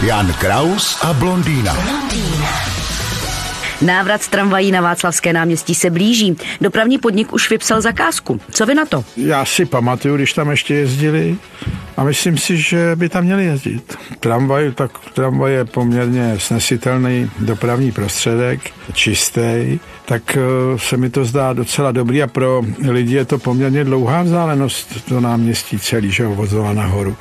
Jan Kraus a blondýna. Návrat z tramvají na Václavské náměstí se blíží. Dopravní podnik už vypsal zakázku. Co vy na to? Já si pamatuju, když tam ještě jezdili a myslím si, že by tam měli jezdit. Tramvaj, tak tramvaj je poměrně snesitelný dopravní prostředek, čistý, tak eh, se mi to zdá docela dobrý a pro lidi je to poměrně dlouhá vzdálenost do náměstí celý, že ho nahoru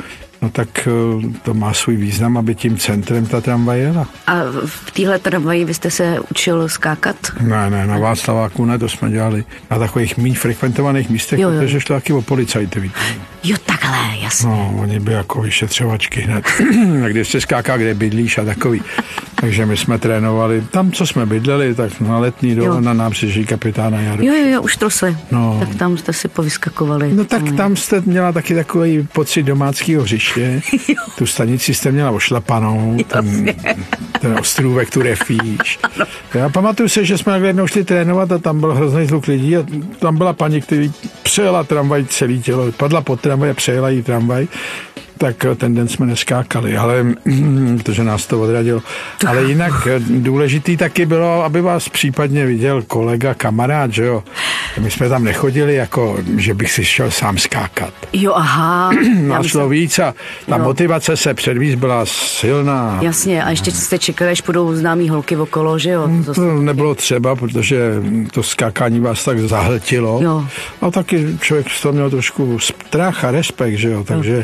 no tak eh, to má svůj význam, aby tím centrem ta tramvaj jela. A v téhle tramvaji vy jste se učil skákat? Ne, ne, na Václaváku ne, to jsme dělali na takových méně frekventovaných místech, jo, jo. protože šlo taky o policajty, víte. Jo, takhle, jasně. No, oni by jako vyšetřovačky hned. kde se skáká, kde bydlíš a takový. Takže my jsme trénovali tam, co jsme bydleli, tak na letní do, na nábřeží kapitána Jaru. Jo, jo, jo, už trosli. No. Tak tam jste si povyskakovali. No tak tam jste měla taky takový pocit domáckého hřiště. tu stanici jste měla ošlapanou, ten, ten ostrůvek, tu refíš. Já pamatuju se, že jsme jednou šli trénovat a tam byl hrozný zvuk lidí a tam byla paní, který přejela tramvaj celý tělo, padla pod tramvaj a přejela jí tramvaj tak ten den jsme neskákali, ale protože nás to odradilo. Ale jinak důležitý taky bylo, aby vás případně viděl kolega, kamarád, že jo. My jsme tam nechodili jako, že bych si šel sám skákat. Jo, aha. Nás šlo víc a ta jo. motivace se předvíz byla silná. Jasně, a ještě jste čekali, až budou známý holky okolo, že jo? To, to nebylo třeba, protože to skákání vás tak zahltilo. Jo. A taky člověk z toho měl trošku strach a respekt, že jo, takže jo.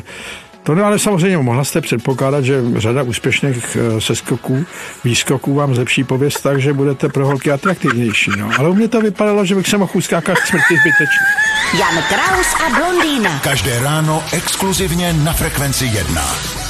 To no, ale samozřejmě mohla jste předpokládat, že řada úspěšných eh, seskoků, výskoků vám zlepší pověst tak, že budete pro holky atraktivnější. No. Ale u mě to vypadalo, že bych se mohl uskákat smrti zbytečně. Jan Kraus a blondýna. Každé ráno exkluzivně na Frekvenci 1.